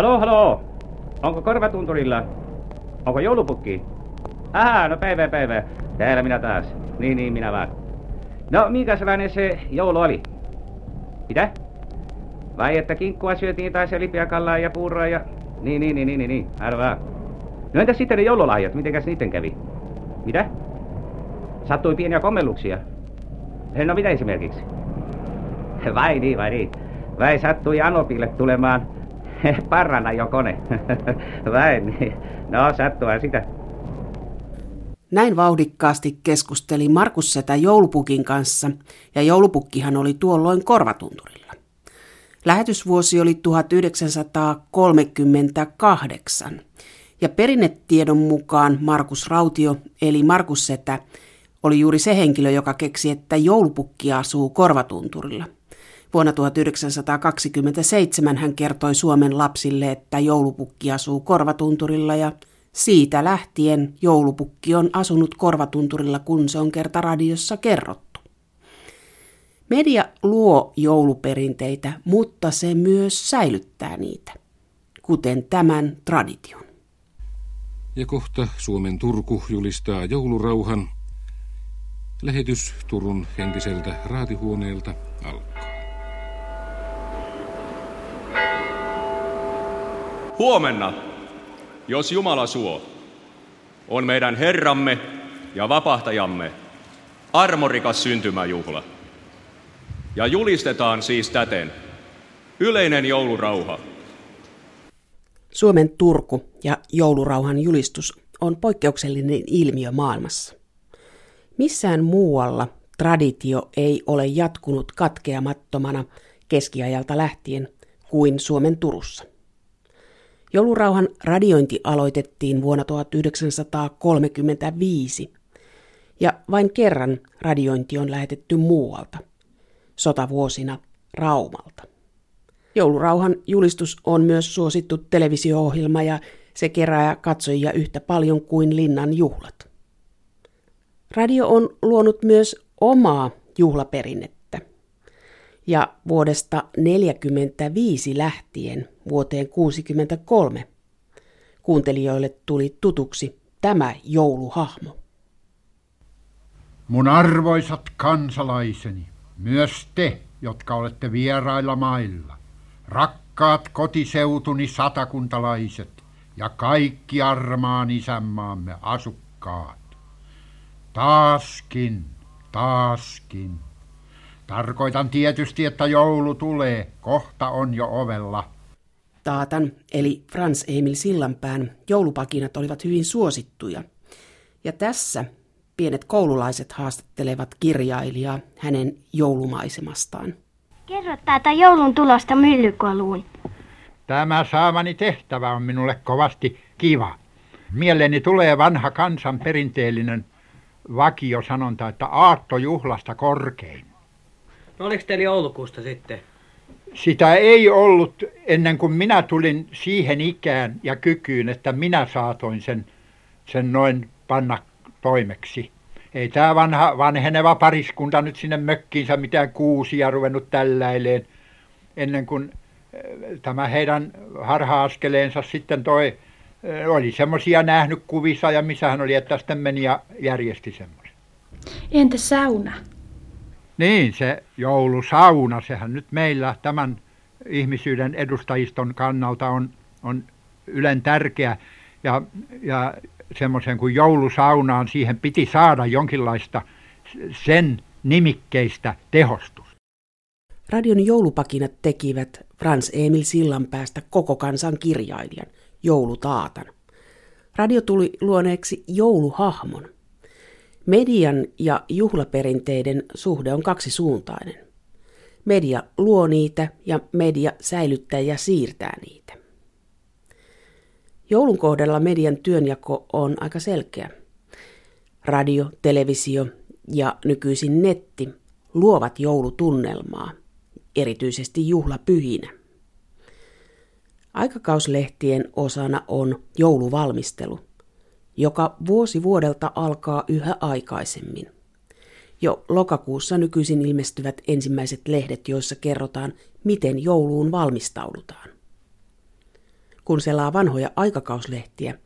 Halo, halo. Onko korvatunturilla? Onko joulupukki? Aha, no päivä, päivä. Täällä minä taas. Niin, niin, minä vaan. No, minkälainen se joulu oli? Mitä? Vai että kinkkua syötiin tai selipiakallaa ja puuroa ja... Niin, niin, niin, niin, niin, niin. arvaa. No entäs sitten ne joululahjat, mitenkäs niiden kävi? Mitä? Sattui pieniä kommelluksia. No mitä esimerkiksi? Vai niin, vai niin. Vai sattui Anopille tulemaan parrana jo kone. vai niin. No sattua sitä. Näin vauhdikkaasti keskusteli Markus Setä joulupukin kanssa, ja joulupukkihan oli tuolloin korvatunturilla. Lähetysvuosi oli 1938, ja perinnetiedon mukaan Markus Rautio, eli Markus Setä, oli juuri se henkilö, joka keksi, että joulupukki asuu korvatunturilla. Vuonna 1927 hän kertoi Suomen lapsille, että joulupukki asuu korvatunturilla ja siitä lähtien joulupukki on asunut korvatunturilla, kun se on kerta radiossa kerrottu. Media luo jouluperinteitä, mutta se myös säilyttää niitä, kuten tämän tradition. Ja kohta Suomen Turku julistaa joulurauhan. Lähetys Turun henkiseltä raatihuoneelta alkaa. Huomenna jos Jumala suo, on meidän Herramme ja vapahtajamme armorikas syntymäjuhla. Ja julistetaan siis täten yleinen joulurauha. Suomen Turku ja joulurauhan julistus on poikkeuksellinen ilmiö maailmassa. Missään muualla traditio ei ole jatkunut katkeamattomana keskiajalta lähtien kuin Suomen Turussa. Joulurauhan radiointi aloitettiin vuonna 1935 ja vain kerran radiointi on lähetetty muualta, sotavuosina Raumalta. Joulurauhan julistus on myös suosittu televisio-ohjelma ja se kerää katsojia yhtä paljon kuin linnan juhlat. Radio on luonut myös omaa juhlaperinnettä ja vuodesta 1945 lähtien vuoteen 1963 kuuntelijoille tuli tutuksi tämä jouluhahmo. Mun arvoisat kansalaiseni, myös te, jotka olette vierailla mailla, rakkaat kotiseutuni satakuntalaiset ja kaikki armaan isänmaamme asukkaat. Taaskin, taaskin Tarkoitan tietysti, että joulu tulee, kohta on jo ovella. Taatan, eli Frans Emil Sillanpään joulupakinat olivat hyvin suosittuja. Ja tässä pienet koululaiset haastattelevat kirjailijaa hänen joulumaisemastaan. Kerro täältä joulun tulosta myllykoluun. Tämä saamani tehtävä on minulle kovasti kiva. Mieleeni tulee vanha kansan perinteellinen vakiosanonta, että aattojuhlasta korkein. No oliko teillä joulukuusta sitten? Sitä ei ollut ennen kuin minä tulin siihen ikään ja kykyyn, että minä saatoin sen, sen noin panna toimeksi. Ei tämä vanha, vanheneva pariskunta nyt sinne mökkiinsä mitään kuusia ruvennut tälläileen ennen kuin eh, tämä heidän harha-askeleensa sitten toi, eh, oli semmoisia nähnyt kuvissa ja missä hän oli, että sitten meni ja järjesti semmoisen. Entä sauna? Niin, se joulusauna, sehän nyt meillä tämän ihmisyyden edustajiston kannalta on, on ylen tärkeä. Ja, ja semmoisen kuin joulusaunaan siihen piti saada jonkinlaista sen nimikkeistä tehostus. Radion joulupakinat tekivät Frans Emil Sillanpäästä koko kansan kirjailijan, joulutaatan. Radio tuli luoneeksi jouluhahmon – Median ja juhlaperinteiden suhde on kaksisuuntainen. Media luo niitä ja media säilyttää ja siirtää niitä. Joulun kohdalla median työnjako on aika selkeä. Radio, televisio ja nykyisin netti luovat joulutunnelmaa, erityisesti juhlapyhinä. Aikakauslehtien osana on jouluvalmistelu – joka vuosi vuodelta alkaa yhä aikaisemmin. Jo lokakuussa nykyisin ilmestyvät ensimmäiset lehdet, joissa kerrotaan, miten jouluun valmistaudutaan. Kun selaa vanhoja aikakauslehtiä,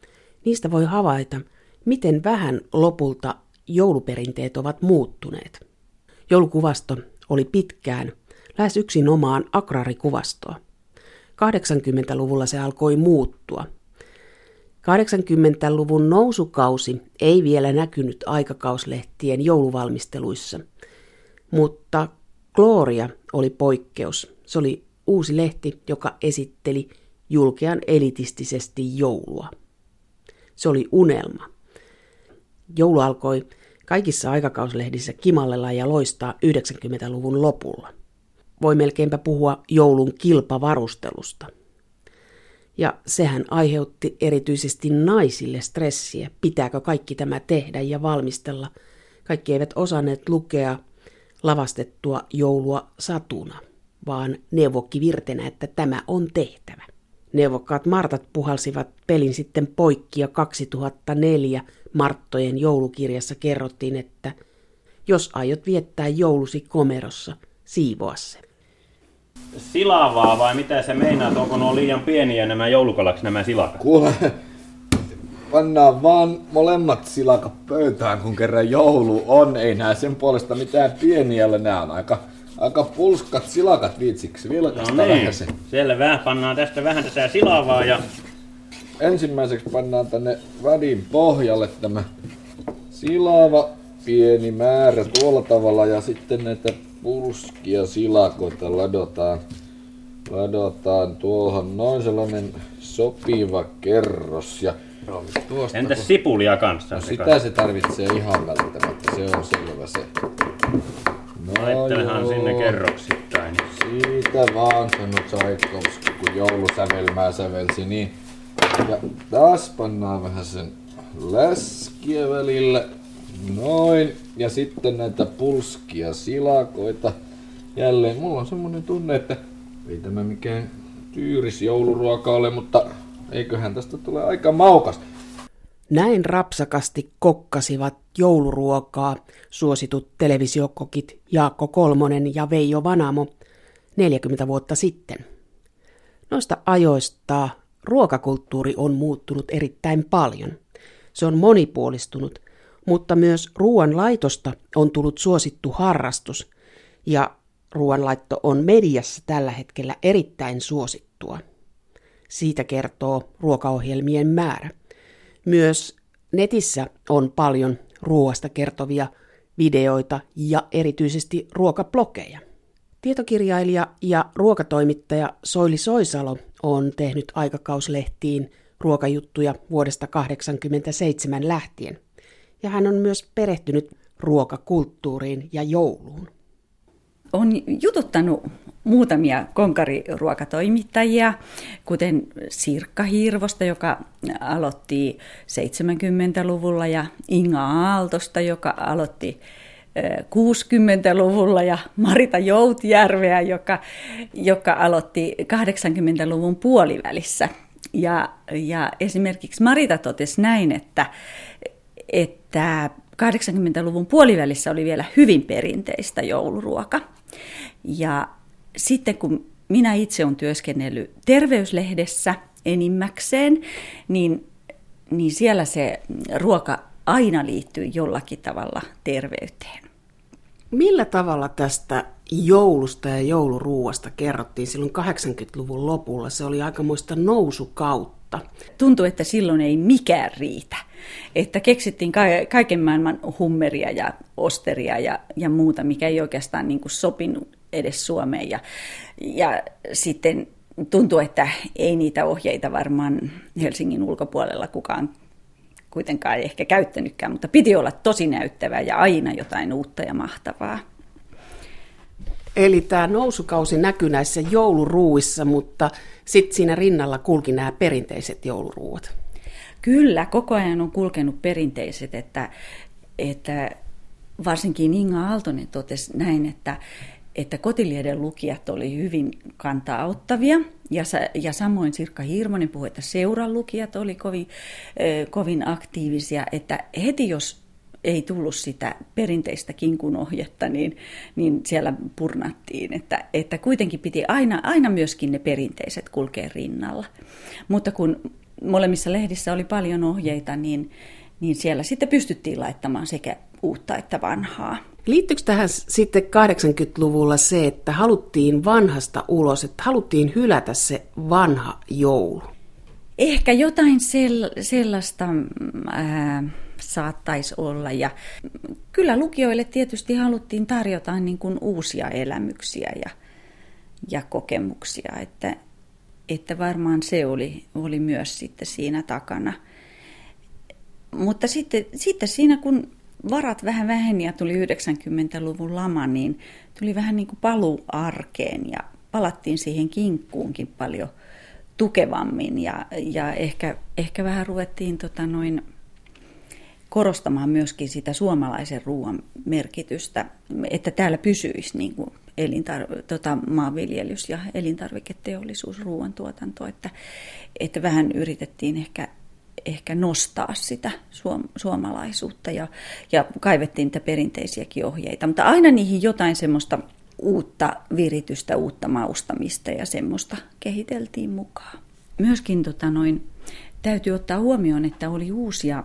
niistä voi havaita, miten vähän lopulta jouluperinteet ovat muuttuneet. Joulukuvasto oli pitkään lähes yksin omaan agraarikuvastoa. 80-luvulla se alkoi muuttua. 80-luvun nousukausi ei vielä näkynyt aikakauslehtien jouluvalmisteluissa, mutta Gloria oli poikkeus. Se oli uusi lehti, joka esitteli julkean elitistisesti joulua. Se oli unelma. Joulu alkoi kaikissa aikakauslehdissä kimallella ja loistaa 90-luvun lopulla. Voi melkeinpä puhua joulun kilpavarustelusta. Ja sehän aiheutti erityisesti naisille stressiä, pitääkö kaikki tämä tehdä ja valmistella. Kaikki eivät osanneet lukea lavastettua joulua satuna, vaan neuvokki virtenä, että tämä on tehtävä. Neuvokkaat Martat puhalsivat pelin sitten poikki ja 2004 Marttojen joulukirjassa kerrottiin, että jos aiot viettää joulusi komerossa, siivoa se. Silavaa vai mitä se meinaa, onko nuo liian pieniä nämä joulukalaksi nämä silakat? Kuule, pannaan vaan molemmat silakat pöytään, kun kerran joulu on. Ei nää sen puolesta mitään pieniä ole, nää on aika, aika pulskat silakat viitsiksi vilkasta No niin, vähän se. selvä. Pannaan tästä vähän tässä silavaa ja Ensimmäiseksi pannaan tänne vadin pohjalle tämä silava pieni määrä tuolla tavalla ja sitten näitä pulskia silakoita ladotaan, ladotaan tuohon noin sellainen sopiva kerros ja tuosta entäs kun- sipulia kanssa? No sitä se tarvitsee ihan välttämättä, se on selvä se. No Laittelehan joo. sinne kerroksittain. Siitä vaan sanoi Tchaikovsky, kun joulusävelmää sävelsi, niin. Ja taas pannaan vähän sen läskiä välillä. Noin. Ja sitten näitä pulskia silakoita. Jälleen, mulla on semmonen tunne, että ei tämä mikään tyyris jouluruoka ole, mutta eiköhän tästä tule aika maukas. Näin rapsakasti kokkasivat jouluruokaa suositut televisiokokit Jaakko Kolmonen ja Veijo Vanamo 40 vuotta sitten. Noista ajoista ruokakulttuuri on muuttunut erittäin paljon. Se on monipuolistunut, mutta myös ruoanlaitosta on tullut suosittu harrastus ja ruoanlaitto on mediassa tällä hetkellä erittäin suosittua. Siitä kertoo ruokaohjelmien määrä. Myös netissä on paljon ruoasta kertovia videoita ja erityisesti ruokablogeja. Tietokirjailija ja ruokatoimittaja Soili Soisalo on tehnyt aikakauslehtiin ruokajuttuja vuodesta 1987 lähtien. Ja hän on myös perehtynyt ruokakulttuuriin ja jouluun. on jututtanut muutamia konkariruokatoimittajia, kuten Sirkka Hirvosta, joka aloitti 70-luvulla, ja Inga Aaltosta, joka aloitti eh, 60-luvulla, ja Marita Joutjärveä, joka, joka aloitti 80-luvun puolivälissä. Ja, ja esimerkiksi Marita totesi näin, että, että 80-luvun puolivälissä oli vielä hyvin perinteistä jouluruoka. Ja sitten kun minä itse olen työskennellyt terveyslehdessä enimmäkseen, niin, niin siellä se ruoka aina liittyy jollakin tavalla terveyteen. Millä tavalla tästä joulusta ja jouluruuasta kerrottiin silloin 80-luvun lopulla? Se oli aikamoista nousukautta. Tuntui, että silloin ei mikään riitä. Että keksittiin ka- kaiken maailman hummeria ja osteria ja, ja muuta, mikä ei oikeastaan niin kuin sopinut edes Suomeen. Ja, ja sitten tuntui, että ei niitä ohjeita varmaan Helsingin ulkopuolella kukaan kuitenkaan ei ehkä käyttänytkään, mutta piti olla tosi näyttävää ja aina jotain uutta ja mahtavaa. Eli tämä nousukausi näkyi näissä jouluruuissa, mutta sitten siinä rinnalla kulki nämä perinteiset jouluruuat. Kyllä, koko ajan on kulkenut perinteiset, että, että varsinkin Inga Aaltonen totesi näin, että, että kotilieden lukijat oli hyvin kantauttavia ja, ja samoin Sirkka Hirmonen puhui, että seuran lukijat oli kovin, kovin aktiivisia, että heti jos ei tullut sitä perinteistä kinkun ohjetta, niin, niin siellä purnattiin, että, että kuitenkin piti aina, aina myöskin ne perinteiset kulkea rinnalla. Mutta kun molemmissa lehdissä oli paljon ohjeita, niin, niin siellä sitten pystyttiin laittamaan sekä uutta että vanhaa. Liittyykö tähän sitten 80-luvulla se, että haluttiin vanhasta ulos, että haluttiin hylätä se vanha joulu? Ehkä jotain sel- sellaista ää, saattaisi olla. Ja kyllä lukijoille tietysti haluttiin tarjota niin kuin uusia elämyksiä ja, ja kokemuksia, että, että varmaan se oli, oli myös sitten siinä takana. Mutta sitten, sitten siinä, kun varat vähän väheni ja tuli 90-luvun lama, niin tuli vähän niin kuin paluu arkeen ja palattiin siihen kinkkuunkin paljon tukevammin ja, ja ehkä, ehkä vähän ruvettiin tota noin korostamaan myöskin sitä suomalaisen ruoan merkitystä, että täällä pysyisi niin kuin elintar- tota, maanviljelys ja elintarviketeollisuus, ruoantuotanto, että, että vähän yritettiin ehkä ehkä nostaa sitä suom- suomalaisuutta ja, ja kaivettiin niitä perinteisiäkin ohjeita, mutta aina niihin jotain semmoista uutta viritystä, uutta maustamista ja semmoista kehiteltiin mukaan. Myöskin tota noin, täytyy ottaa huomioon, että oli uusia,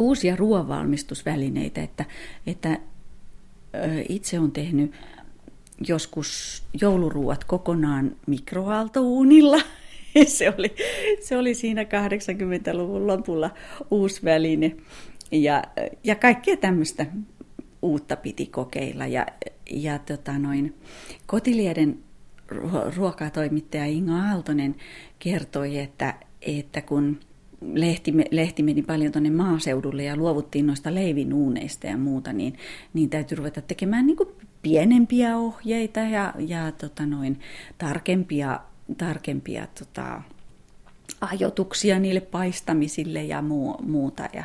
uusia ruoanvalmistusvälineitä, että, että itse on tehnyt joskus jouluruuat kokonaan mikroaaltouunilla – se, oli, se oli siinä 80-luvun lopulla uusi väline. Ja, ja kaikkea tämmöistä uutta piti kokeilla. Ja, ja tota noin, Kotilieden ruokatoimittaja Inga Aaltonen kertoi, että, että kun lehti, lehti meni paljon tuonne maaseudulle ja luovuttiin noista leivinuuneista ja muuta, niin, niin täytyy ruveta tekemään niin pienempiä ohjeita ja, ja tota noin, tarkempia tarkempia tota, ajotuksia niille paistamisille ja muu, muuta. Ja,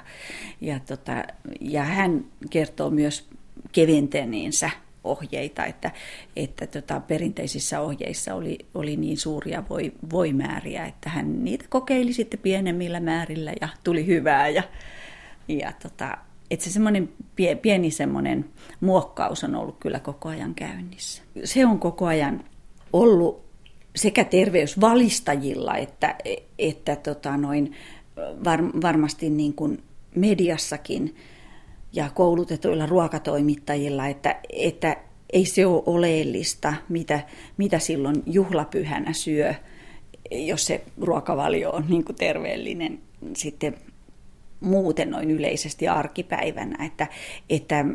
ja, tota, ja hän kertoo myös keventäneensä ohjeita, että, että tota, perinteisissä ohjeissa oli, oli niin suuria voi, voimääriä, että hän niitä kokeili sitten pienemmillä määrillä ja tuli hyvää. Ja, ja tota, että se semmoinen pieni semmoinen muokkaus on ollut kyllä koko ajan käynnissä. Se on koko ajan ollut sekä terveysvalistajilla että, että tota noin, var, varmasti niin kuin mediassakin ja koulutetuilla ruokatoimittajilla, että, että ei se ole oleellista, mitä, mitä silloin juhlapyhänä syö, jos se ruokavalio on niin kuin terveellinen sitten muuten noin yleisesti arkipäivänä, että, että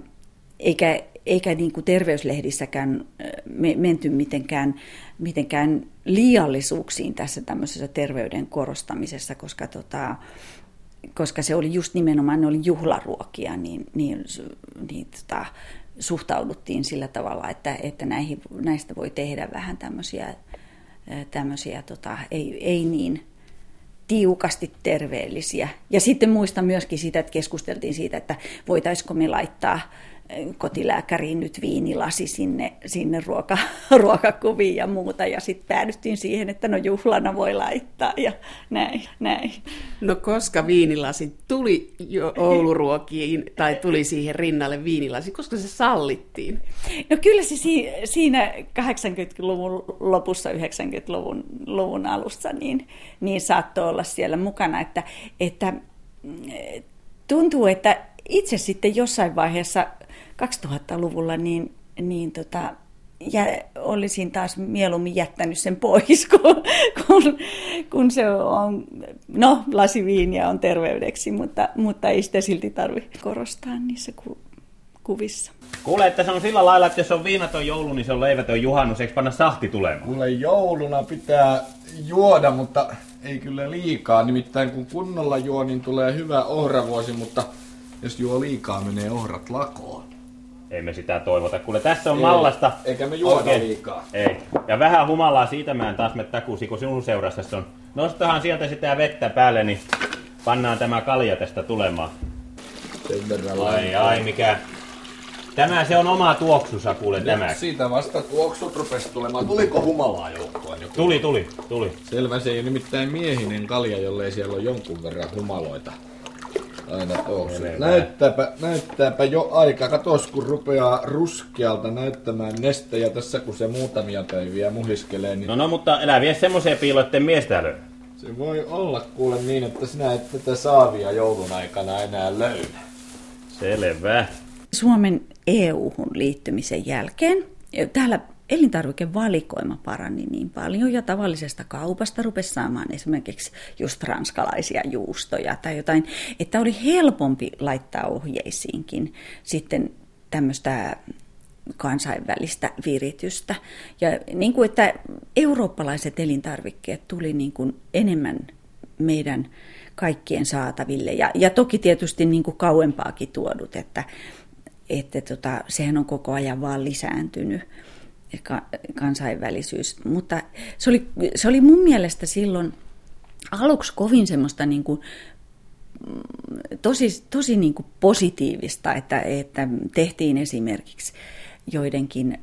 eikä, eikä niin kuin terveyslehdissäkään menty mitenkään, mitenkään liiallisuuksiin tässä tämmöisessä terveyden korostamisessa, koska, tota, koska se oli just nimenomaan, ne oli juhlaruokia, niin, niin, niin tota, suhtauduttiin sillä tavalla, että, että näihin, näistä voi tehdä vähän tämmöisiä, tämmöisiä tota, ei, ei niin tiukasti terveellisiä. Ja sitten muistan myöskin sitä, että keskusteltiin siitä, että voitaisiko me laittaa kotilääkäriin nyt viinilasi sinne, sinne ruoka, ruokakuviin ja muuta. Ja sitten päädyttiin siihen, että no juhlana voi laittaa ja näin, näin. No koska viinilasi tuli jo Ouluruokiin tai tuli siihen rinnalle viinilasi, koska se sallittiin? No kyllä se siinä 80-luvun lopussa, 90-luvun luvun alussa niin, niin saattoi olla siellä mukana, että, että mm, tuntuu, että itse sitten jossain vaiheessa 2000-luvulla, niin, niin tota, ja olisin taas mieluummin jättänyt sen pois, kun, kun, kun se on, no lasiviiniä on terveydeksi, mutta, mutta ei sitä silti tarvitse korostaa niissä ku, kuvissa. Kuule, että se on sillä lailla, että jos on viinaton joulu, niin se on leivätön juhannus, eikö panna sahti tulemaan? Kuule, jouluna pitää juoda, mutta ei kyllä liikaa. Nimittäin kun kunnolla juo, niin tulee hyvä ohravuosi, mutta jos juo liikaa, menee ohrat lakoon. Ei me sitä toivota. Kuule, tässä on Ei, mallasta. Eikä me juoda Oikein. liikaa. Ei. Ja vähän humalaa siitä mä en taas me takusi, kun sinun seurassa on. Nostahan sieltä sitä vettä päälle, niin pannaan tämä kalja tästä tulemaan. Sen verran ai, ai, mikä... Tämä se on oma tuoksusa, kuule tämä. Siitä vasta tuoksut rupesi tulemaan. Tuliko humalaa joukkoon? Joku? Tuli, tuli, tuli. Selvä, se ei ole nimittäin miehinen kalja, jollei siellä ole jonkun verran humaloita. Aina ole. Näyttääpä, näyttääpä jo aika. Katos, kun rupeaa ruskealta näyttämään nestejä tässä, kun se muutamia päiviä muhiskelee. Niin... No no, mutta älä vie semmoisia piiloitten miestä löydä. Se voi olla kuule niin, että sinä et tätä saavia joulun aikana enää löydä. Selvä. Suomen EU-hun liittymisen jälkeen täällä elintarvikevalikoima parani niin paljon ja tavallisesta kaupasta rupesi saamaan esimerkiksi just ranskalaisia juustoja tai jotain, että oli helpompi laittaa ohjeisiinkin sitten tämmöistä kansainvälistä viritystä. Ja niin kuin, että eurooppalaiset elintarvikkeet tuli niin kuin enemmän meidän kaikkien saataville. Ja, ja toki tietysti niin kuin kauempaakin tuodut, että, että tota, sehän on koko ajan vaan lisääntynyt kansainvälisyys. Mutta se oli, se oli mun mielestä silloin aluksi kovin semmoista niin kuin, mm, tosi, tosi niin kuin positiivista, että, että tehtiin esimerkiksi joidenkin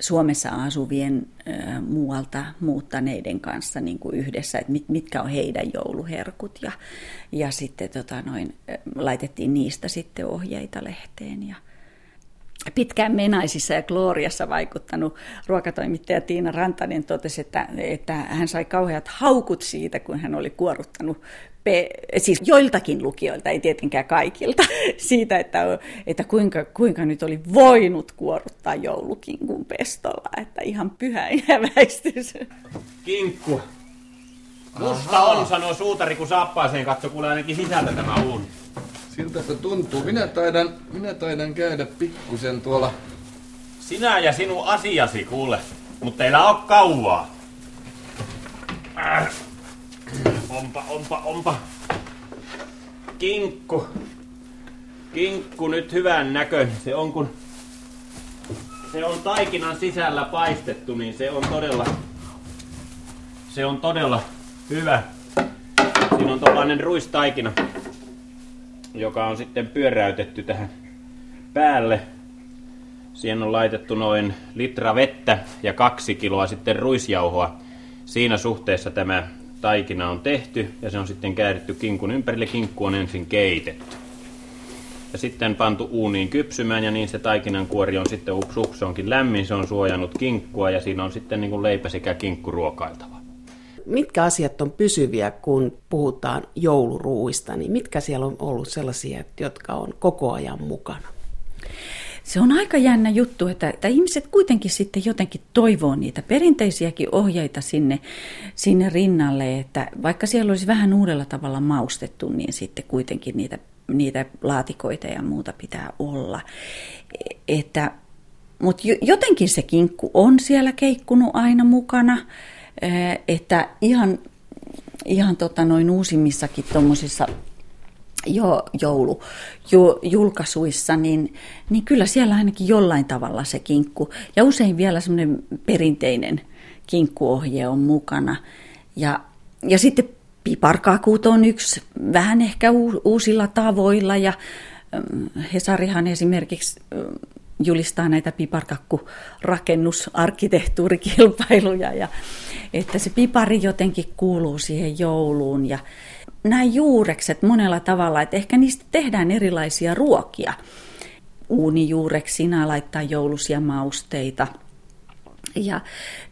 Suomessa asuvien äh, muualta muuttaneiden kanssa niin kuin yhdessä, että mit, mitkä on heidän jouluherkut ja, ja sitten tota noin, laitettiin niistä sitten ohjeita lehteen ja, pitkään Menaisissa ja Gloriassa vaikuttanut ruokatoimittaja Tiina Rantanen totesi, että, että hän sai kauheat haukut siitä, kun hän oli kuoruttanut pe- siis joiltakin lukijoilta, ei tietenkään kaikilta, siitä, että, että kuinka, kuinka nyt oli voinut kuoruttaa joulukinkun pestolla, että ihan pyhä väistys. Kinkku. Musta on, sanoo suutari, kun saappaaseen katso, kuule ainakin sisältä tämä uuni. Siltä se tuntuu. Minä taidan, minä taidan käydä pikkusen tuolla. Sinä ja sinun asiasi, kuule. Mutta teillä on kauaa. Äh. Onpa, onpa, onpa. Kinkku. Kinkku nyt hyvän näköinen. Se on kun se on taikinan sisällä paistettu, niin se on todella, se on todella hyvä. Siinä on tällainen ruistaikina joka on sitten pyöräytetty tähän päälle. Siihen on laitettu noin litra vettä ja kaksi kiloa sitten ruisjauhoa. Siinä suhteessa tämä taikina on tehty ja se on sitten kääritty kinkun ympärille. Kinkku on ensin keitetty. Ja sitten pantu uuniin kypsymään ja niin se taikinan kuori on sitten ups, ups onkin lämmin, se on suojannut kinkkua ja siinä on sitten niin kuin leipä sekä kinkku ruokailtava mitkä asiat on pysyviä, kun puhutaan jouluruuista, niin mitkä siellä on ollut sellaisia, jotka on koko ajan mukana? Se on aika jännä juttu, että, että ihmiset kuitenkin sitten jotenkin toivoo niitä perinteisiäkin ohjeita sinne, sinne rinnalle, että vaikka siellä olisi vähän uudella tavalla maustettu, niin sitten kuitenkin niitä, niitä laatikoita ja muuta pitää olla. Että, mutta jotenkin se kinkku on siellä keikkunut aina mukana. Että ihan, ihan tota noin uusimmissakin tuommoisissa jo, joulu, jo, julkaisuissa, niin, niin kyllä siellä ainakin jollain tavalla se kinkku. Ja usein vielä semmoinen perinteinen kinkkuohje on mukana. Ja, ja sitten piparkakut on yksi vähän ehkä uusilla tavoilla ja Hesarihan esimerkiksi julistaa näitä piparkakkurakennusarkkitehtuurikilpailuja ja että se pipari jotenkin kuuluu siihen jouluun ja nämä juurekset monella tavalla, että ehkä niistä tehdään erilaisia ruokia. Uunijuureksina laittaa joulusia mausteita ja,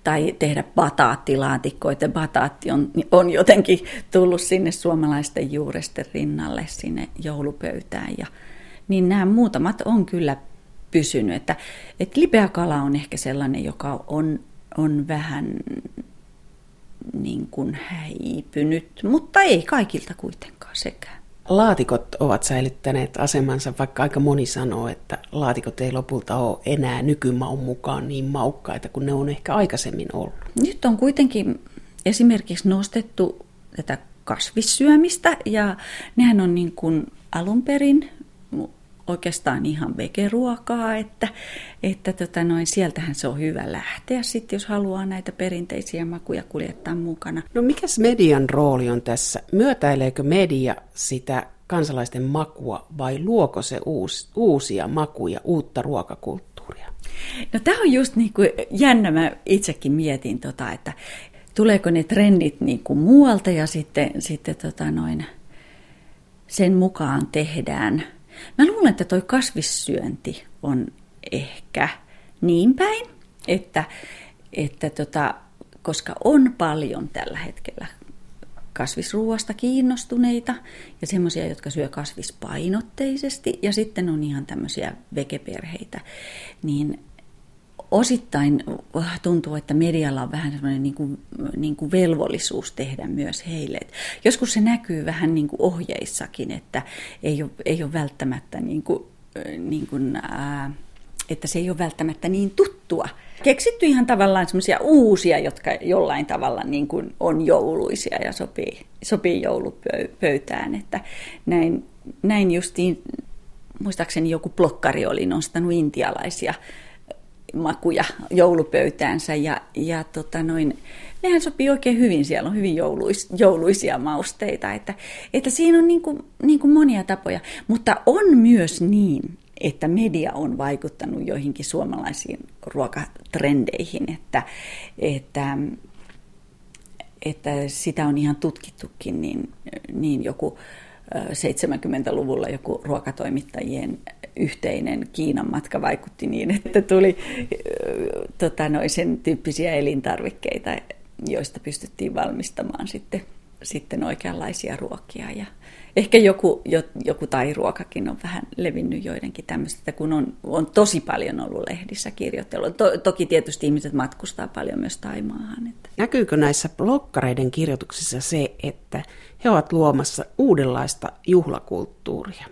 tai tehdä bataattilaatikkoita. Bataatti on, on jotenkin tullut sinne suomalaisten juuresten rinnalle sinne joulupöytään. Ja, niin nämä muutamat on kyllä pysynyt. Että, että lipeä kala on ehkä sellainen, joka on, on vähän niin kuin häipynyt, mutta ei kaikilta kuitenkaan sekään. Laatikot ovat säilyttäneet asemansa, vaikka aika moni sanoo, että laatikot ei lopulta ole enää nykymaun mukaan niin maukkaita kuin ne on ehkä aikaisemmin ollut. Nyt on kuitenkin esimerkiksi nostettu tätä kasvissyömistä ja nehän on niin kuin alun perin oikeastaan ihan vegeruokaa, että, että tota noin, sieltähän se on hyvä lähteä sitten, jos haluaa näitä perinteisiä makuja kuljettaa mukana. No mikäs median rooli on tässä? Myötäileekö media sitä kansalaisten makua vai luoko se uus, uusia makuja, uutta ruokakulttuuria? No tämä on just niin kuin jännä, mä itsekin mietin, tota, että tuleeko ne trendit niin kuin muualta ja sitten, sitten tota noin, sen mukaan tehdään. Mä luulen, että toi kasvissyönti on ehkä niin päin, että, että tota, koska on paljon tällä hetkellä kasvisruuasta kiinnostuneita ja semmoisia, jotka syö kasvispainotteisesti ja sitten on ihan tämmöisiä vegeperheitä, niin osittain tuntuu, että medialla on vähän semmoinen niin kuin, niin kuin velvollisuus tehdä myös heille. Et joskus se näkyy vähän niin kuin ohjeissakin, että ei ole, ei ole välttämättä niin kuin, niin kuin, ää, että se ei ole välttämättä niin tuttua. Keksitty ihan tavallaan semmoisia uusia, jotka jollain tavalla niin kuin on jouluisia ja sopii, sopii joulupöytään. Että näin, näin justiin, muistaakseni joku blokkari oli nostanut intialaisia makuja joulupöytäänsä ja, ja tota noin, nehän sopii oikein hyvin, siellä on hyvin jouluis, jouluisia mausteita, että, että siinä on niin kuin, niin kuin monia tapoja, mutta on myös niin, että media on vaikuttanut joihinkin suomalaisiin ruokatrendeihin, että, että, että sitä on ihan tutkittukin, niin, niin joku 70-luvulla joku ruokatoimittajien yhteinen Kiinan matka vaikutti niin, että tuli tota, noin sen tyyppisiä elintarvikkeita, joista pystyttiin valmistamaan sitten, sitten oikeanlaisia ruokia. Ja ehkä joku, joku tai-ruokakin on vähän levinnyt joidenkin tämmöistä, kun on, on tosi paljon ollut lehdissä kirjoittelua. To, toki tietysti ihmiset matkustaa paljon myös Taimaahan. Että. Näkyykö näissä blokkareiden kirjoituksissa se, että he ovat luomassa uudenlaista juhlakulttuuria?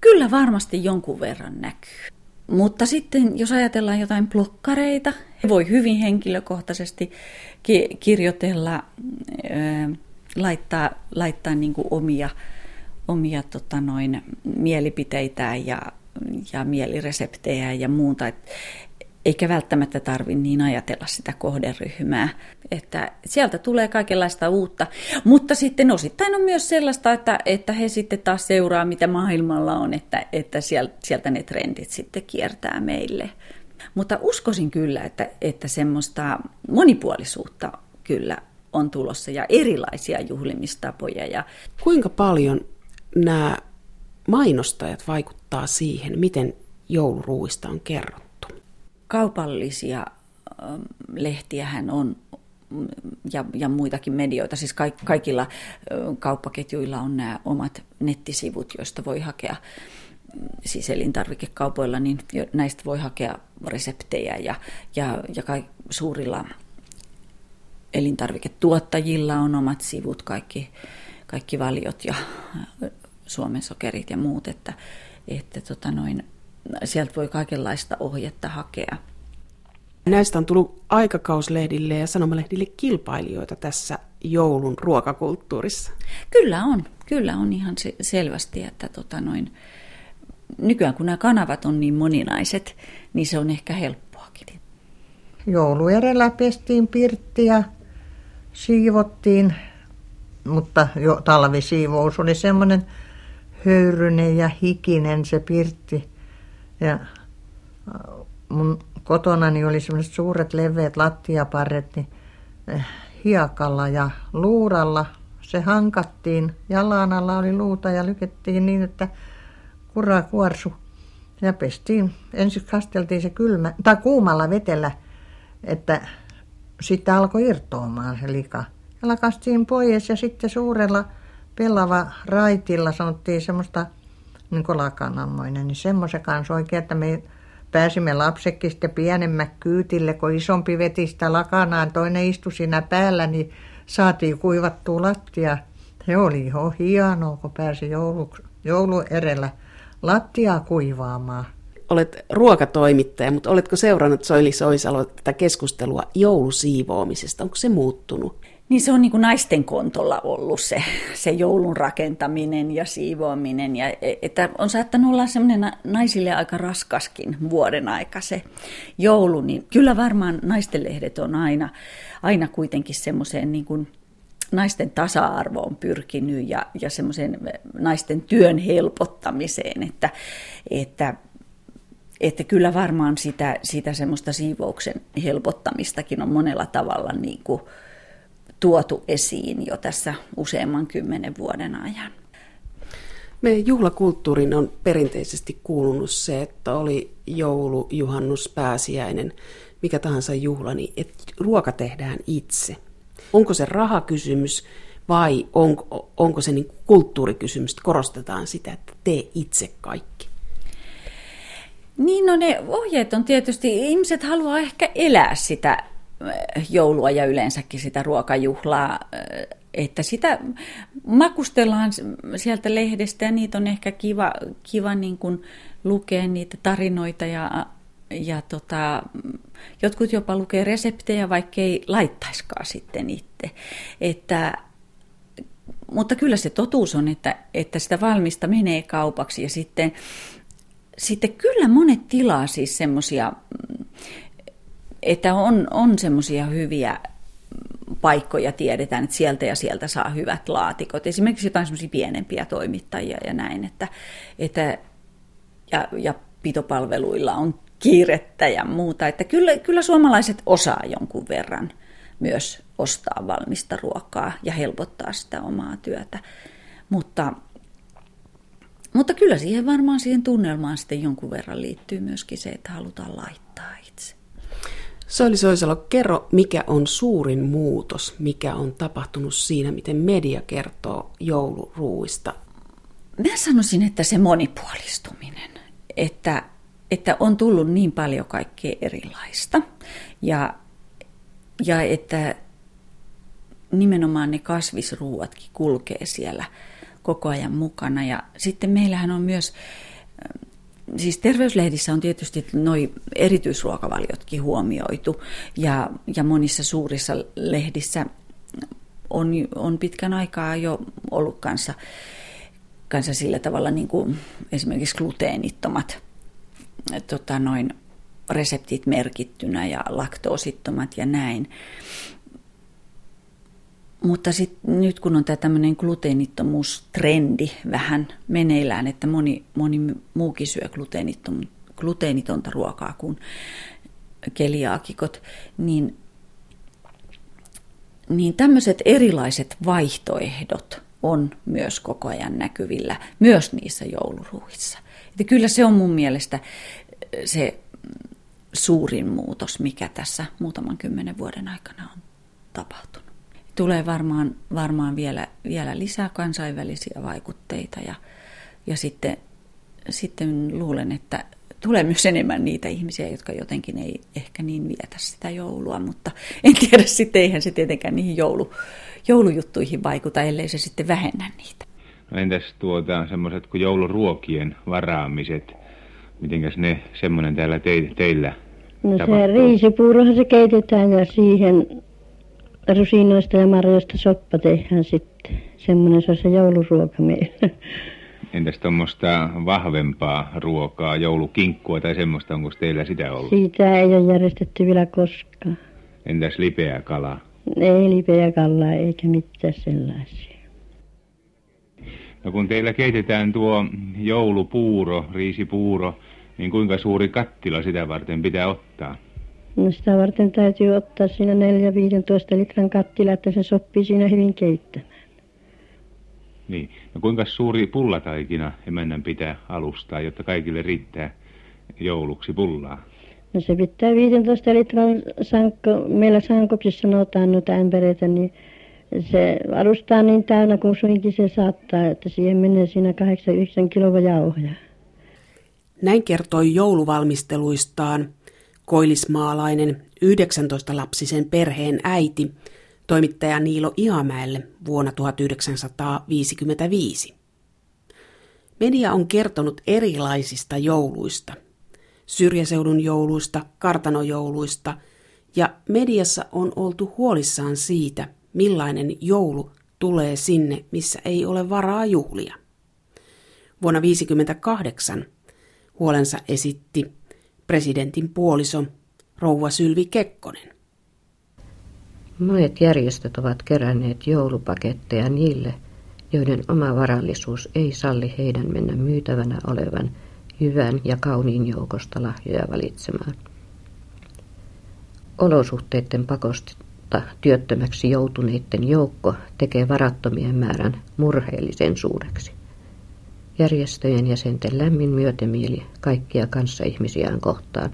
Kyllä varmasti jonkun verran näkyy. Mutta sitten jos ajatellaan jotain blokkareita, voi hyvin henkilökohtaisesti ki- kirjoitella, ää, laittaa, laittaa niin omia, omia tota noin, mielipiteitään ja, ja mielireseptejä ja muuta eikä välttämättä tarvitse niin ajatella sitä kohderyhmää. Että sieltä tulee kaikenlaista uutta, mutta sitten osittain on myös sellaista, että, että he sitten taas seuraa, mitä maailmalla on, että, että sieltä ne trendit sitten kiertää meille. Mutta uskoisin kyllä, että, että semmoista monipuolisuutta kyllä on tulossa ja erilaisia juhlimistapoja. Ja... Kuinka paljon nämä mainostajat vaikuttaa siihen, miten jouluruuista on kerrottu? Kaupallisia ähm, lehtiähän on ja, ja muitakin medioita, siis kaikilla kauppaketjuilla on nämä omat nettisivut, joista voi hakea siis elintarvikekaupoilla, niin näistä voi hakea reseptejä ja, ja, ja kai, suurilla elintarviketuottajilla on omat sivut, kaikki, kaikki valiot ja Suomen sokerit ja muut, että, että tota noin, sieltä voi kaikenlaista ohjetta hakea. Näistä on tullut aikakauslehdille ja sanomalehdille kilpailijoita tässä joulun ruokakulttuurissa. Kyllä on, kyllä on ihan se, selvästi, että tota noin, nykyään kun nämä kanavat on niin moninaiset, niin se on ehkä helppoakin. Jouluerellä pestiin pirttiä, siivottiin, mutta jo talvisiivous oli semmoinen höyrynen ja hikinen se pirtti. Ja äh, mun kotonani oli semmoiset suuret leveät lattiaparret, niin äh, hiekalla ja luuralla se hankattiin. Jalan alla oli luuta ja lykettiin niin, että kura kuorsu. Ja pestiin, ensin kasteltiin se kylmä, tai kuumalla vetellä, että sitten alkoi irtoamaan se lika. Ja lakastiin pois ja sitten suurella pelava raitilla sanottiin semmoista niin kuin lakanammoinen, niin semmoisen kanssa oikein, että me pääsimme lapsekin sitten pienemmät kyytille, kun isompi veti sitä lakanaan, toinen istui siinä päällä, niin saatiin kuivattua lattia. Se oli ihan hienoa, kun pääsi joulu, jouluerellä lattiaa kuivaamaan. Olet ruokatoimittaja, mutta oletko seurannut Soili Soisalo tätä keskustelua joulusiivoamisesta? Onko se muuttunut? Niin se on niin kuin naisten kontolla ollut se, se joulun rakentaminen ja siivoaminen. Ja, e, että on saattanut olla semmoinen naisille aika raskaskin vuoden aika se joulu. Niin kyllä varmaan naistenlehdet on aina, aina kuitenkin semmoiseen niin kuin naisten tasa-arvoon pyrkinyt ja, ja semmoisen naisten työn helpottamiseen, että, että että kyllä varmaan sitä, sitä semmoista siivouksen helpottamistakin on monella tavalla niin kuin tuotu esiin jo tässä useamman kymmenen vuoden ajan. Meidän juhlakulttuurin on perinteisesti kuulunut se, että oli joulu, juhannus, pääsiäinen, mikä tahansa juhla, niin että ruoka tehdään itse. Onko se rahakysymys vai onko, onko se niin kulttuurikysymys, että korostetaan sitä, että tee itse kaikki? Niin, no ne ohjeet on tietysti, ihmiset haluaa ehkä elää sitä joulua ja yleensäkin sitä ruokajuhlaa, että sitä makustellaan sieltä lehdestä ja niitä on ehkä kiva, kiva niin kuin lukea niitä tarinoita ja, ja tota, jotkut jopa lukee reseptejä, vaikka ei laittaiskaan sitten itse. Että, mutta kyllä se totuus on, että, että sitä valmista menee kaupaksi ja sitten sitten kyllä monet tilaa siis semmoisia, että on, on semmoisia hyviä paikkoja tiedetään, että sieltä ja sieltä saa hyvät laatikot. Esimerkiksi jotain semmoisia pienempiä toimittajia ja näin, että, että ja, ja pitopalveluilla on kiirettä ja muuta. Että kyllä, kyllä suomalaiset osaa jonkun verran myös ostaa valmista ruokaa ja helpottaa sitä omaa työtä. Mutta mutta kyllä siihen varmaan siihen tunnelmaan sitten jonkun verran liittyy myöskin se, että halutaan laittaa. Soili Soisalo, kerro, mikä on suurin muutos, mikä on tapahtunut siinä, miten media kertoo jouluruuista? Mä sanoisin, että se monipuolistuminen, että, että on tullut niin paljon kaikkea erilaista ja, ja että nimenomaan ne kasvisruuatkin kulkee siellä – koko ajan mukana. Ja sitten meillähän on myös, siis terveyslehdissä on tietysti noin erityisruokavaliotkin huomioitu ja, ja monissa suurissa lehdissä on, on pitkän aikaa jo ollut kanssa, kanssa sillä tavalla niin kuin esimerkiksi gluteenittomat tota noin, reseptit merkittynä ja laktoosittomat ja näin. Mutta sit, nyt kun on tämä tämmöinen gluteenittomuustrendi vähän meneillään, että moni, moni muukin syö gluteeniton, gluteenitonta ruokaa kuin keliaakikot, niin, niin tämmöiset erilaiset vaihtoehdot on myös koko ajan näkyvillä, myös niissä jouluruuissa. Että kyllä se on mun mielestä se suurin muutos, mikä tässä muutaman kymmenen vuoden aikana on tapahtunut tulee varmaan, varmaan vielä, vielä lisää kansainvälisiä vaikutteita ja, ja sitten, sitten luulen, että tulee myös enemmän niitä ihmisiä, jotka jotenkin ei ehkä niin vietä sitä joulua, mutta en tiedä sitten, eihän se tietenkään niihin joulu, joulujuttuihin vaikuta, ellei se sitten vähennä niitä. No entäs tuota, semmoiset kuin jouluruokien varaamiset, mitenkäs ne semmoinen täällä te, teillä No tapahtuu? se riisipuurohan se keitetään ja siihen rusinoista ja marjoista soppa tehdään sitten. Semmoinen se on se jouluruoka meillä. Entäs tuommoista vahvempaa ruokaa, joulukinkkua tai semmoista, onko teillä sitä ollut? Siitä ei ole järjestetty vielä koskaan. Entäs lipeä kala? Ei lipeä kallaa eikä mitään sellaisia. No kun teillä keitetään tuo joulupuuro, riisipuuro, niin kuinka suuri kattila sitä varten pitää ottaa? No sitä varten täytyy ottaa siinä 4-15 litran kattila, että se sopii siinä hyvin keittämään. Niin. No kuinka suuri pullataikina emännän pitää alustaa, jotta kaikille riittää jouluksi pullaa? No se pitää 15 litran sankko, meillä sankopissa sanotaan noita ämpäreitä, niin se alustaa niin täynnä kuin suinkin se saattaa, että siihen menee siinä 8-9 kiloa jauhoja. Näin kertoi jouluvalmisteluistaan koilismaalainen 19-lapsisen perheen äiti, toimittaja Niilo Ihamäelle vuonna 1955. Media on kertonut erilaisista jouluista, syrjäseudun jouluista, kartanojouluista, ja mediassa on oltu huolissaan siitä, millainen joulu tulee sinne, missä ei ole varaa juhlia. Vuonna 1958 huolensa esitti presidentin puoliso rouva Sylvi Kekkonen. Monet järjestöt ovat keränneet joulupaketteja niille, joiden oma varallisuus ei salli heidän mennä myytävänä olevan hyvän ja kauniin joukosta lahjoja valitsemaan. Olosuhteiden pakosta työttömäksi joutuneiden joukko tekee varattomien määrän murheellisen suureksi. Järjestöjen jäsenten lämmin myötämieli kaikkia kanssaihmisiään kohtaan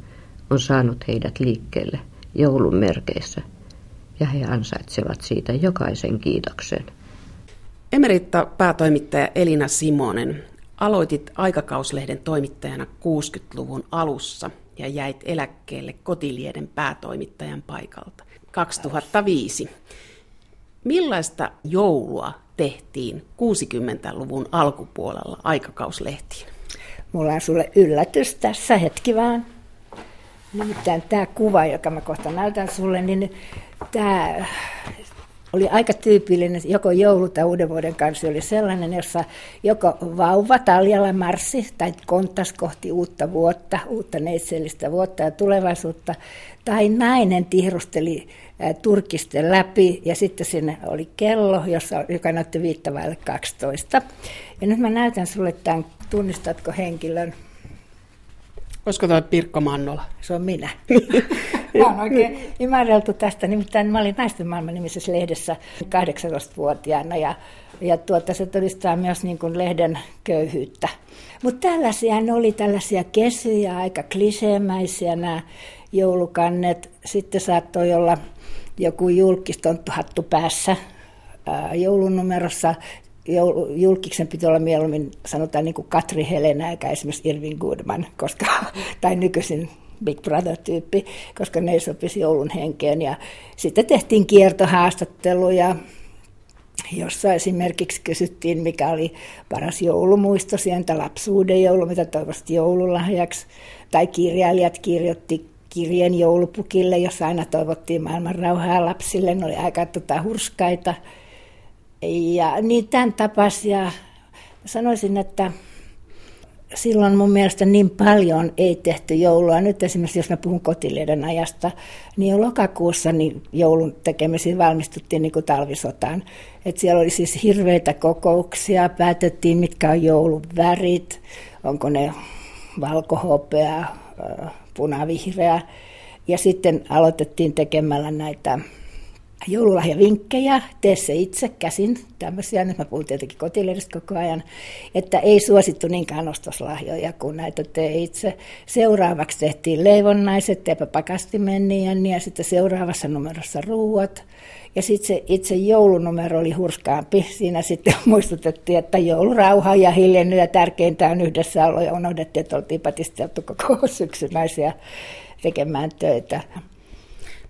on saanut heidät liikkeelle joulun merkeissä, ja he ansaitsevat siitä jokaisen kiitoksen. Emeritta päätoimittaja Elina Simonen, aloitit aikakauslehden toimittajana 60-luvun alussa ja jäit eläkkeelle Kotilieden päätoimittajan paikalta 2005. Millaista joulua tehtiin 60-luvun alkupuolella aikakauslehtiin? Mulla on sulle yllätys tässä, hetki vaan. Nimittäin tämä kuva, joka mä kohta näytän sulle, niin tämä oli aika tyypillinen, joko joulu tai uuden vuoden kanssa oli sellainen, jossa joko vauva taljalla marssi tai kontas kohti uutta vuotta, uutta neitsellistä vuotta ja tulevaisuutta, tai nainen tihrusteli turkisten läpi ja sitten sinne oli kello, jossa, joka näytti viittavaille 12. Ja nyt mä näytän sulle tämän, tunnistatko henkilön? Olisiko tuo Pirkko Mannola? Se on minä. mä oon oikein imareltu tästä, nimittäin mä olin naisten maailman nimisessä lehdessä 18-vuotiaana ja, ja tuota, se todistaa myös niin kuin lehden köyhyyttä. Mutta tällaisia ne oli tällaisia kesyjä, aika kliseemäisiä nämä joulukannet. Sitten saattoi olla joku julkistonttuhattu päässä joulunumerossa julkiksen piti olla mieluummin, sanotaan niin kuin Katri Helena, eikä esimerkiksi Irving Goodman, koska, tai nykyisin Big Brother-tyyppi, koska ne sopisi joulun henkeen. Ja sitten tehtiin kiertohaastatteluja, jossa esimerkiksi kysyttiin, mikä oli paras joulumuisto sieltä lapsuuden joulu, mitä toivosti joululahjaksi. Tai kirjailijat kirjoitti kirjeen joulupukille, jossa aina toivottiin maailman rauhaa lapsille. Ne oli aika tota, hurskaita. Ja niin tämän tapaisia, sanoisin, että silloin mun mielestä niin paljon ei tehty joulua. Nyt esimerkiksi, jos mä puhun kotileiden ajasta, niin jo lokakuussa niin joulun tekemisiin valmistuttiin niin kuin talvisotaan. Et siellä oli siis hirveitä kokouksia, päätettiin mitkä on joulun värit, onko ne valkohopea, punavihreä. Ja sitten aloitettiin tekemällä näitä joululahjavinkkejä, tee se itse käsin, tämmöisiä, nyt mä puhun tietenkin kotilehdestä koko ajan, että ei suosittu niinkään ostoslahjoja kuin näitä tee itse. Seuraavaksi tehtiin leivonnaiset, teepä pakastimen niin, ja sitten seuraavassa numerossa ruuat. Ja sitten se itse joulunumero oli hurskaampi. Siinä sitten muistutettiin, että joulurauha ja hiljennyt ja tärkeintä on yhdessä ollut ja unohdettiin, että oltiin patisteltu koko syksynäisiä tekemään töitä.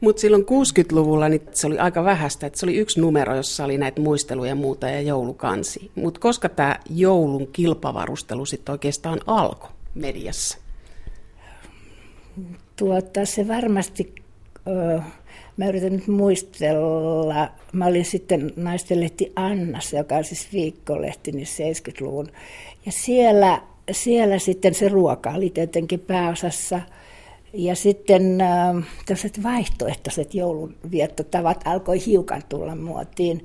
Mutta silloin 60-luvulla niin se oli aika vähäistä, että se oli yksi numero, jossa oli näitä muisteluja ja muuta ja joulukansi. Mutta koska tämä joulun kilpavarustelu sitten oikeastaan alkoi mediassa? Tuota, se varmasti, ö, mä yritän nyt muistella, mä olin sitten naistenlehti Annas, joka on siis viikkolehti, niin 70-luvun. Ja siellä, siellä sitten se ruoka oli tietenkin pääosassa – ja sitten äh, tällaiset vaihtoehtoiset joulunviettotavat alkoi hiukan tulla muotiin.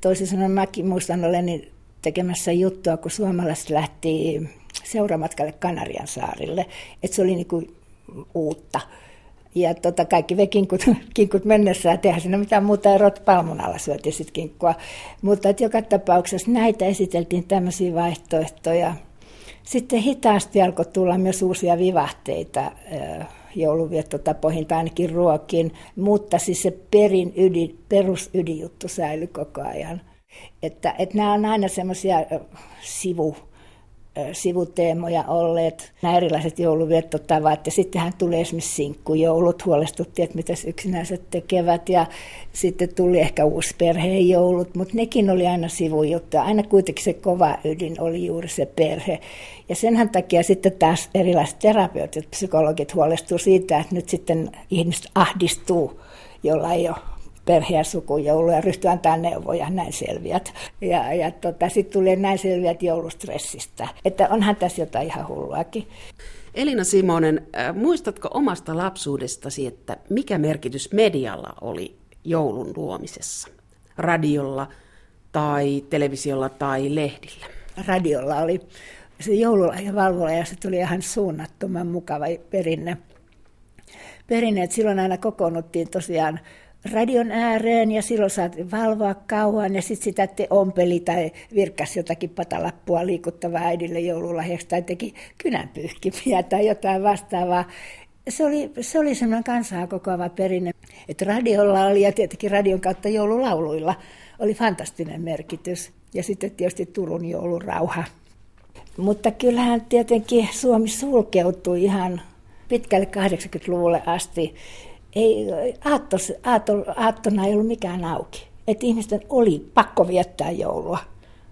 Toisin sanoen mäkin muistan oleni tekemässä juttua, kun suomalaiset lähti seuramatkalle Kanarian saarille. Että se oli niin kuin uutta. Ja tota, kaikki vei kinkut, kinkut mennessä ja tehdä siinä mitään muuta. Ja rot palmun alla syötiin sitten kinkkua. Mutta että joka tapauksessa näitä esiteltiin tämmöisiä vaihtoehtoja. Sitten hitaasti alkoi tulla myös uusia vivahteita jouluviettotapoihin tai ainakin ruokiin, mutta siis se perin ydin, perusydinjuttu säilyi koko ajan. Että, että nämä on aina semmoisia sivu, sivuteemoja olleet, nämä erilaiset jouluviettotavat. Ja sittenhän tuli esimerkiksi sinkkujoulut, huolestuttiin, että mitä yksinäiset tekevät. Ja sitten tuli ehkä uusi perheen joulut, mutta nekin oli aina sivujuttuja. Aina kuitenkin se kova ydin oli juuri se perhe. Ja senhän takia sitten taas erilaiset terapeutit, psykologit huolestuu siitä, että nyt sitten ihmiset ahdistuu, jolla ei ole perhe- ja sukujoulu ja ryhtyy antaa neuvoja, näin selviät. Ja, ja tota, sitten tulee näin selviät joulustressistä. Että onhan tässä jotain ihan hulluakin. Elina Simonen, äh, muistatko omasta lapsuudestasi, että mikä merkitys medialla oli joulun luomisessa? Radiolla tai televisiolla tai lehdillä? Radiolla oli se valvola ja se tuli ihan suunnattoman mukava perinne. Perinne, että silloin aina kokoonnuttiin tosiaan radion ääreen ja silloin saatiin valvoa kauan ja sitten sitä te ompeli tai virkkas jotakin patalappua liikuttavaa äidille joululahjaksi tai teki kynänpyyhkimiä tai jotain vastaavaa. Se oli, se oli semmoinen kansaa kokoava perinne, että radiolla oli ja tietenkin radion kautta joululauluilla oli fantastinen merkitys. Ja sitten tietysti Turun joulurauha. Mutta kyllähän tietenkin Suomi sulkeutui ihan pitkälle 80-luvulle asti ei, aattos, aatto, aattona ei ollut mikään auki. Että ihmisten oli pakko viettää joulua.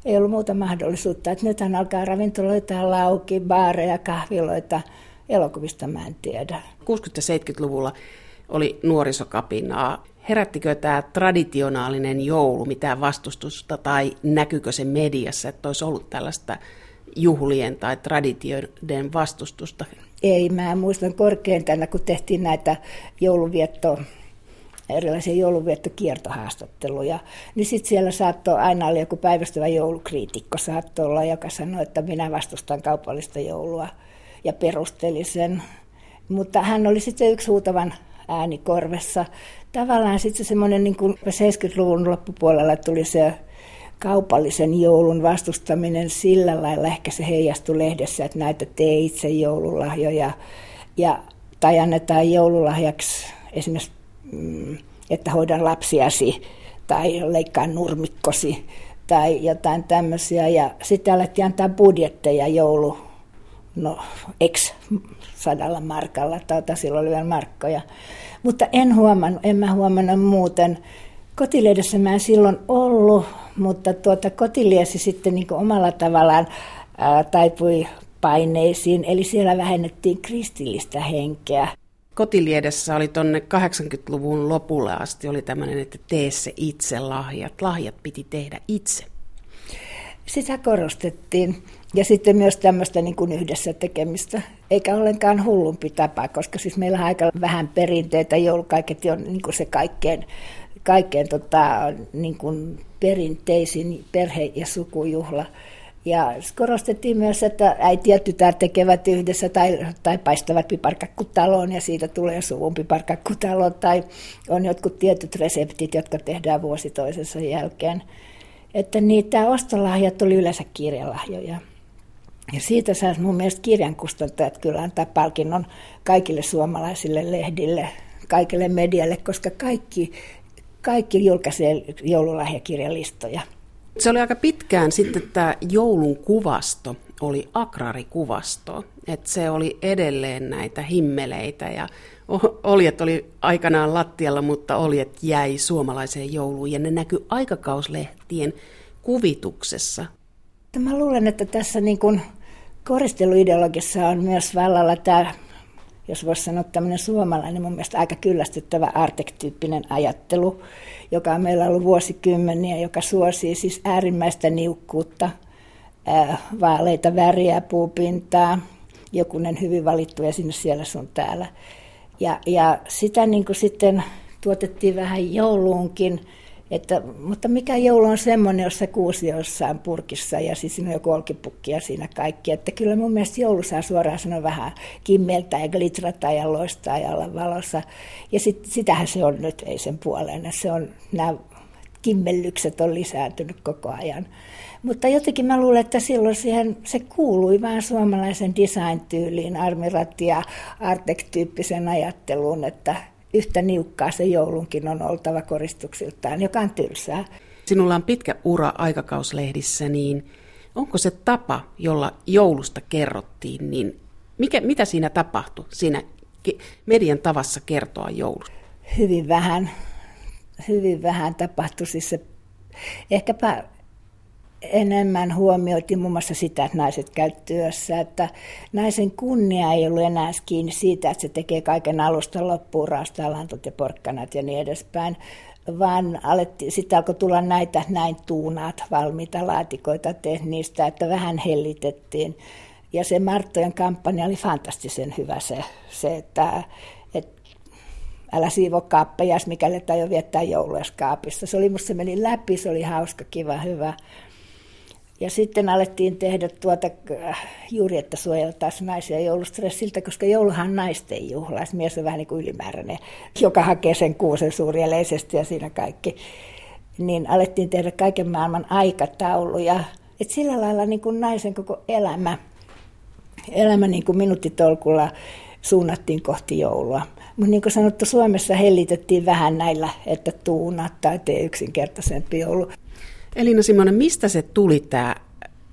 Ei ollut muuta mahdollisuutta. Että nythän alkaa ravintoloita auki, baareja, kahviloita. Elokuvista mä en tiedä. 60-70-luvulla oli nuorisokapinaa. Herättikö tämä traditionaalinen joulu mitään vastustusta tai näkyykö se mediassa, että olisi ollut tällaista juhlien tai traditioiden vastustusta? Ei, mä muistan korkeintaan, kun tehtiin näitä jouluvietto erilaisia jouluviettokiertohaastatteluja, niin sitten siellä saattoi aina olla joku päivästävä joulukriitikko saattoi olla, joka sanoi, että minä vastustan kaupallista joulua ja perusteli sen. Mutta hän oli sitten yksi huutavan ääni korvessa. Tavallaan sitten semmoinen niin 70-luvun loppupuolella tuli se kaupallisen joulun vastustaminen sillä lailla, ehkä se heijastui lehdessä, että näitä tee itse joululahjoja ja, tai annetaan joululahjaksi esimerkiksi, mm, että hoidan lapsiasi tai leikkaa nurmikkosi tai jotain tämmöisiä. Ja sitten alettiin antaa budjetteja joulu, no ex sadalla markalla, tai silloin oli vielä markkoja. Mutta en huomannut, en mä huomannut muuten. Kotilehdessä mä en silloin ollut, mutta tuota, kotiliesi sitten niin omalla tavallaan ää, taipui paineisiin, eli siellä vähennettiin kristillistä henkeä. Kotiliedessä oli tuonne 80-luvun lopulle asti oli tämmöinen, että tee se itse lahjat. Lahjat piti tehdä itse. Sitä korostettiin. Ja sitten myös tämmöistä niin kuin yhdessä tekemistä, eikä ollenkaan hullumpi tapa, koska siis meillä on aika vähän perinteitä, joulukaiket on niin kuin se kaikkein, kaikkein tota, niin kuin perinteisin perhe- ja sukujuhla. Ja korostettiin myös, että äiti ja tytär tekevät yhdessä tai, tai paistavat piparkakkutaloon ja siitä tulee suvun piparkakkutalo tai on jotkut tietyt reseptit, jotka tehdään vuosi toisensa jälkeen. Että niitä ostolahjat oli yleensä kirjalahjoja. Ja siitä saisi mun mielestä kirjankustantajat kyllä antaa palkinnon kaikille suomalaisille lehdille, kaikille medialle, koska kaikki kaikki julkaisee joululahjakirjalistoja. Se oli aika pitkään sitten tämä joulun kuvasto oli agrarikuvasto, että se oli edelleen näitä himmeleitä ja oljet oli aikanaan lattialla, mutta oljet jäi suomalaiseen jouluun ja ne näkyi aikakauslehtien kuvituksessa. Mä luulen, että tässä niin koristeluideologissa on myös vallalla tämä jos voisi sanoa tämmöinen suomalainen, mun mielestä aika kyllästyttävä Artek-tyyppinen ajattelu, joka on meillä ollut vuosikymmeniä, joka suosii siis äärimmäistä niukkuutta, vaaleita väriä, puupintaa, jokunen hyvin valittu ja sinne siellä sun täällä. Ja, ja sitä niin kuin sitten tuotettiin vähän jouluunkin, että, mutta mikä joulu on semmoinen, jossa kuusi jossain purkissa ja siis siinä on joku olkipukki ja siinä kaikki. Että kyllä mun mielestä joulu saa suoraan sanoa vähän kimmeltä ja glitrata ja loistaa ja olla valossa. Ja sit, sitähän se on nyt, ei sen puoleen. Se on, nämä kimmellykset on lisääntynyt koko ajan. Mutta jotenkin mä luulen, että silloin siihen, se kuului vähän suomalaisen design-tyyliin, armirat ja Artek-tyyppisen ajatteluun, että yhtä niukkaa se joulunkin on oltava koristuksiltaan, joka on tylsää. Sinulla on pitkä ura aikakauslehdissä, niin onko se tapa, jolla joulusta kerrottiin, niin mikä, mitä siinä tapahtui, siinä median tavassa kertoa joulusta? Hyvin vähän. Hyvin vähän tapahtui. Siis se, ehkäpä enemmän huomioitiin muun muassa sitä, että naiset käy työssä, että naisen kunnia ei ollut enää kiinni siitä, että se tekee kaiken alusta loppuun, raastaa lantot ja porkkanat ja niin edespäin, vaan sitten alkoi tulla näitä näin tuunaat valmiita laatikoita tehdä niistä, että vähän hellitettiin. Ja se Marttojen kampanja oli fantastisen hyvä se, se että, että älä siivo kaappejas, mikäli tai jo viettää joulua kaapissa. Se oli musta se meni läpi, se oli hauska, kiva, hyvä. Ja sitten alettiin tehdä tuota, äh, juuri, että suojeltaisiin naisia joulustressiltä, koska jouluhan on naisten juhla. Mies on vähän niin kuin ylimääräinen, joka hakee sen kuusen suurieleisesti ja siinä kaikki. Niin alettiin tehdä kaiken maailman aikatauluja. Et sillä lailla niin kuin naisen koko elämä, elämä niin kuin minuuttitolkulla suunnattiin kohti joulua. Mutta niin kuin sanottu, Suomessa hellitettiin vähän näillä, että tuuna tai tee yksinkertaisempi joulu. Elina Simonen, mistä se tuli tämä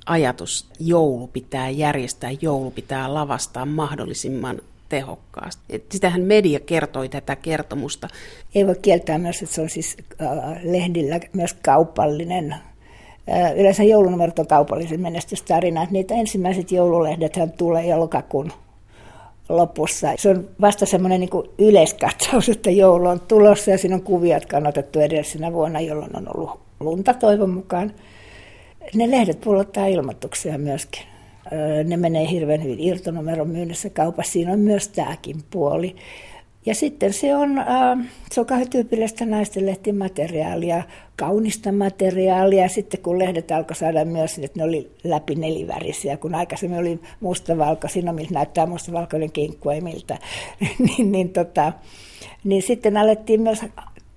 ajatus, joulu pitää järjestää, joulu pitää lavastaa mahdollisimman tehokkaasti. Et sitähän media kertoi tätä kertomusta. Ei voi kieltää myös, että se on siis äh, lehdillä myös kaupallinen. Äh, yleensä joulunumerot on kaupallisen menestystarina. Niitä ensimmäiset joululehdethän tulee jo lokakuun lopussa. Se on vasta semmoinen niin yleiskatsaus, että joulu on tulossa ja siinä on kuvia, jotka on otettu edellisenä vuonna, jolloin on ollut lunta toivon mukaan. Ne lehdet pullottaa ilmoituksia myöskin. Ne menee hirveän hyvin irtonumeron myynnissä kaupassa. Siinä on myös tämäkin puoli. Ja sitten se on, se on kauhean tyypillistä naisten lehtimateriaalia, kaunista materiaalia. Sitten kun lehdet alkoi saada myös, että ne oli läpi nelivärisiä, kun aikaisemmin oli mustavalkoisia, no miltä näyttää mustavalkoinen kinkku, ei miltä, niin, niin, tota, niin sitten alettiin myös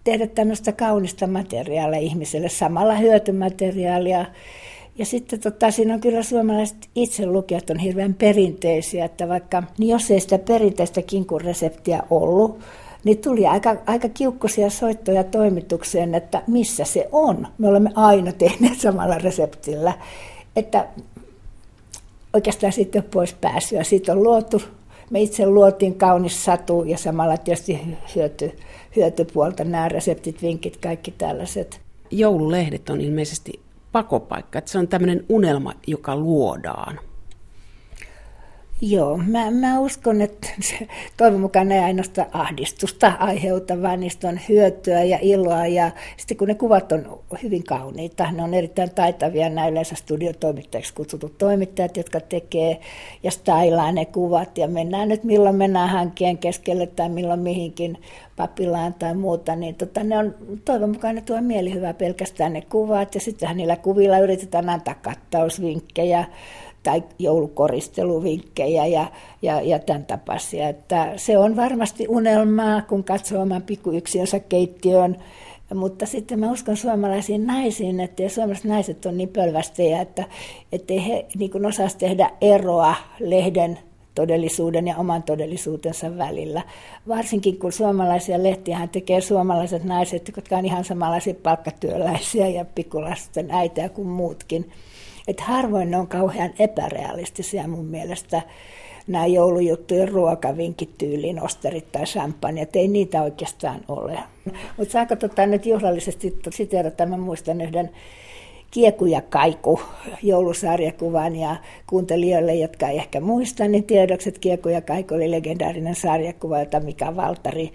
tehdä tämmöistä kaunista materiaalia ihmiselle, samalla hyötymateriaalia. Ja sitten tota, siinä on kyllä suomalaiset itselukijat on hirveän perinteisiä, että vaikka niin jos ei sitä perinteistä reseptiä ollut, niin tuli aika, aika kiukkuisia soittoja toimitukseen, että missä se on. Me olemme aina tehneet samalla reseptillä. Että oikeastaan ole pois pääsyä. Siitä on luotu, me itse luotiin kaunis satu ja samalla tietysti hyöty, hyötypuolta nämä reseptit, vinkit, kaikki tällaiset. Joululehdet on ilmeisesti pakopaikka, että se on tämmöinen unelma, joka luodaan. Joo, mä, mä uskon, että se toivon mukaan ei ainoastaan ahdistusta aiheuta, vaan niistä on hyötyä ja iloa. Ja sitten kun ne kuvat on hyvin kauniita, ne on erittäin taitavia nämä yleensä studiotoimittajiksi kutsutut toimittajat, jotka tekee ja stylaa ne kuvat. Ja mennään nyt milloin mennään hankkeen keskelle tai milloin mihinkin papilaan tai muuta, niin tota, ne on, toivon mukaan ne tuo mielihyvää pelkästään ne kuvat. Ja sittenhän niillä kuvilla yritetään antaa kattausvinkkejä tai joulukoristeluvinkkejä ja, ja, ja tämän tapaisia. Että se on varmasti unelmaa, kun katsoo oman pikkuyksiönsä keittiöön, mutta sitten mä uskon suomalaisiin naisiin, että suomalaiset naiset on niin pölvästejä, että ei he niin osaa tehdä eroa lehden todellisuuden ja oman todellisuutensa välillä. Varsinkin kun suomalaisia lehtiä tekee suomalaiset naiset, jotka on ihan samanlaisia palkkatyöläisiä ja pikkulasten äitejä kuin muutkin. Että harvoin ne on kauhean epärealistisia mun mielestä nämä joulujuttujen ruokavinkit tyyliin, osterit tai champagne, ei niitä oikeastaan ole. Mutta saako tota nyt juhlallisesti siteerata, mä muistan yhden Kieku ja Kaiku joulusarjakuvan ja kuuntelijoille, jotka ei ehkä muista, niin tiedokset Kieku ja Kaiku oli legendaarinen sarjakuva, jota Mika Valtari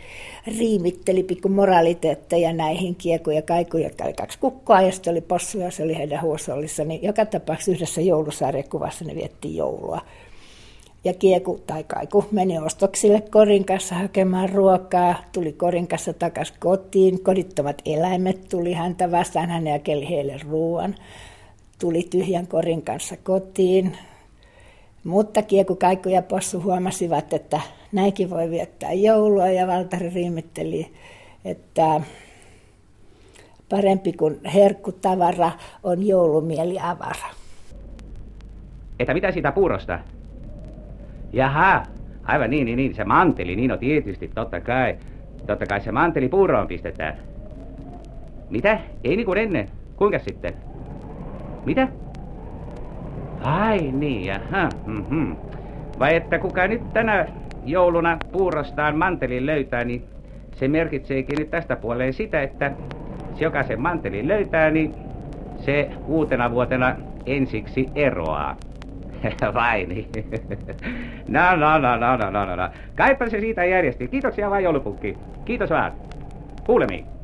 riimitteli pikku moraliteetteja näihin Kieku ja Kaiku, jotka oli kaksi kukkoa ja sitten oli possu ja se oli heidän huosollissa, niin joka tapauksessa yhdessä joulusarjakuvassa ne vietti joulua ja Kieku tai Kaiku meni ostoksille korin kanssa hakemaan ruokaa, tuli korin kanssa takaisin kotiin, kodittomat eläimet tuli häntä vastaan, hän jakeli heille ruoan, tuli tyhjän korin kanssa kotiin, mutta Kieku, Kaiku ja Possu huomasivat, että näinkin voi viettää joulua ja Valtari riimitteli, että parempi kuin herkkutavara on joulumieli avara. Että mitä siitä puurosta? Jaha, aivan niin, niin, niin, se manteli, niin no tietysti, totta kai. Totta kai se manteli puuroon pistetään. Mitä? Ei niin kuin ennen. Kuinka sitten? Mitä? Ai niin, jaha. Mm-hmm. Vai että kuka nyt tänä jouluna puurostaan mantelin löytää, niin se merkitseekin nyt tästä puoleen sitä, että se joka sen mantelin löytää, niin se uutena vuotena ensiksi eroaa. Vai niin? No, no, no, no, no, no, no. Kaipa se siitä järjesti. Kiitoksia vain joulupukki. Kiitos vaan. Kuulemiin.